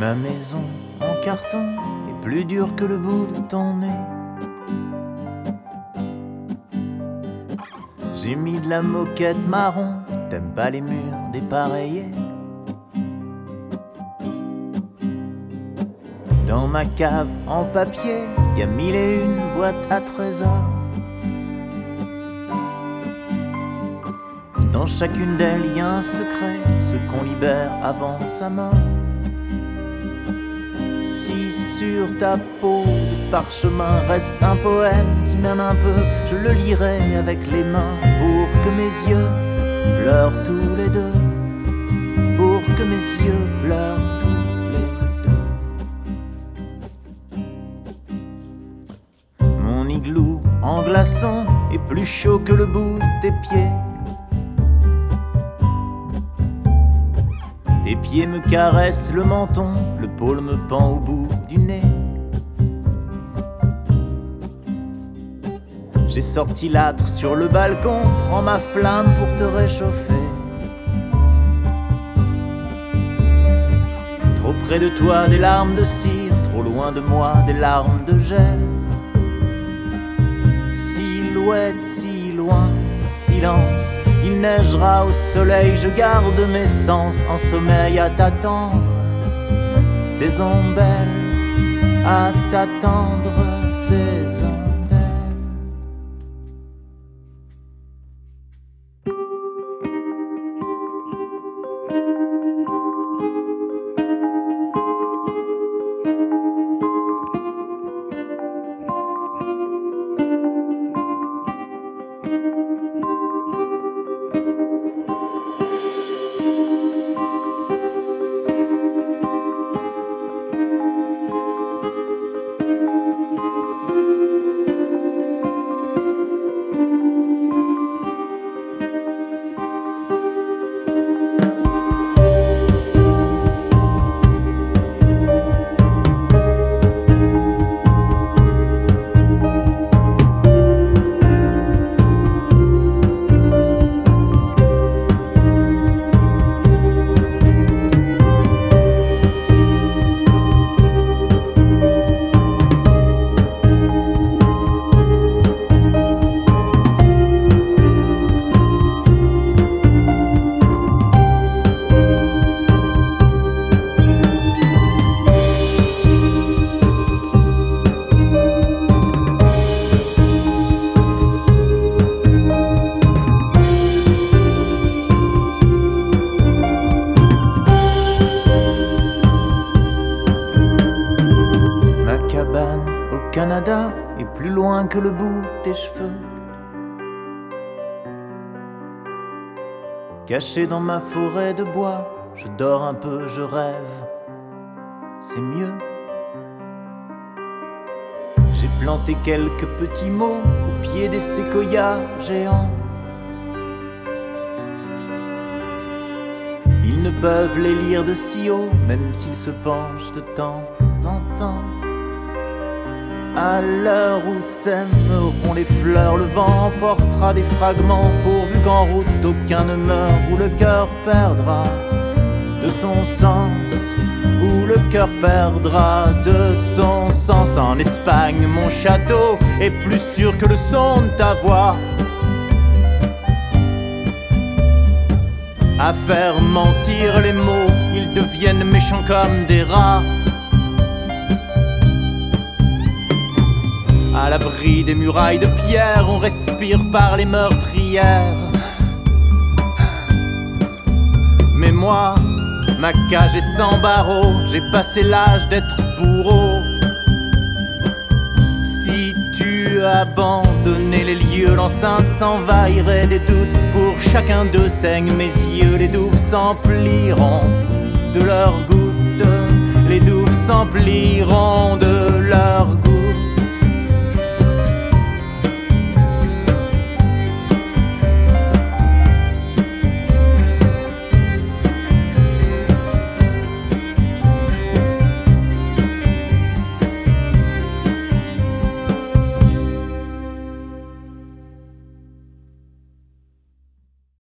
Ma maison en carton est plus dure que le bout de ton nez. J'ai mis de la moquette marron, t'aimes pas les murs dépareillés. Dans ma cave en papier, y a mille et une boîtes à trésors. Dans chacune d'elles y a un secret, ce qu'on libère avant sa mort. Si sur ta peau de parchemin reste un poème qui m'aime un peu, je le lirai avec les mains pour que mes yeux pleurent tous les deux. Pour que mes yeux pleurent tous les deux. Mon igloo en glaçon est plus chaud que le bout pieds. Tes pieds me caressent le menton, le pôle me pend au bout du nez. J'ai sorti l'âtre sur le balcon, prends ma flamme pour te réchauffer. Trop près de toi des larmes de cire, trop loin de moi des larmes de gel. Silhouette si loin, silence, il neigera au soleil, je garde mes sens. En sommeil à t'attendre. Saison belle, à t'attendre, saison Canada est plus loin que le bout des cheveux. Caché dans ma forêt de bois, je dors un peu, je rêve. C'est mieux. J'ai planté quelques petits mots au pied des séquoias géants. Ils ne peuvent les lire de si haut, même s'ils se penchent de temps en temps. À l'heure où s'aimeront les fleurs, le vent emportera des fragments, pourvu qu'en route aucun ne meure, où le cœur perdra de son sens, où le cœur perdra de son sens. En Espagne, mon château est plus sûr que le son de ta voix. À faire mentir les mots, ils deviennent méchants comme des rats. À l'abri des murailles de pierre, on respire par les meurtrières. Mais moi, ma cage est sans barreaux, j'ai passé l'âge d'être bourreau. Si tu abandonnais les lieux, l'enceinte s'envahirait des doutes. Pour chacun d'eux saignent mes yeux, les douves s'empliront de leurs gouttes. Les douves s'empliront de leurs gouttes.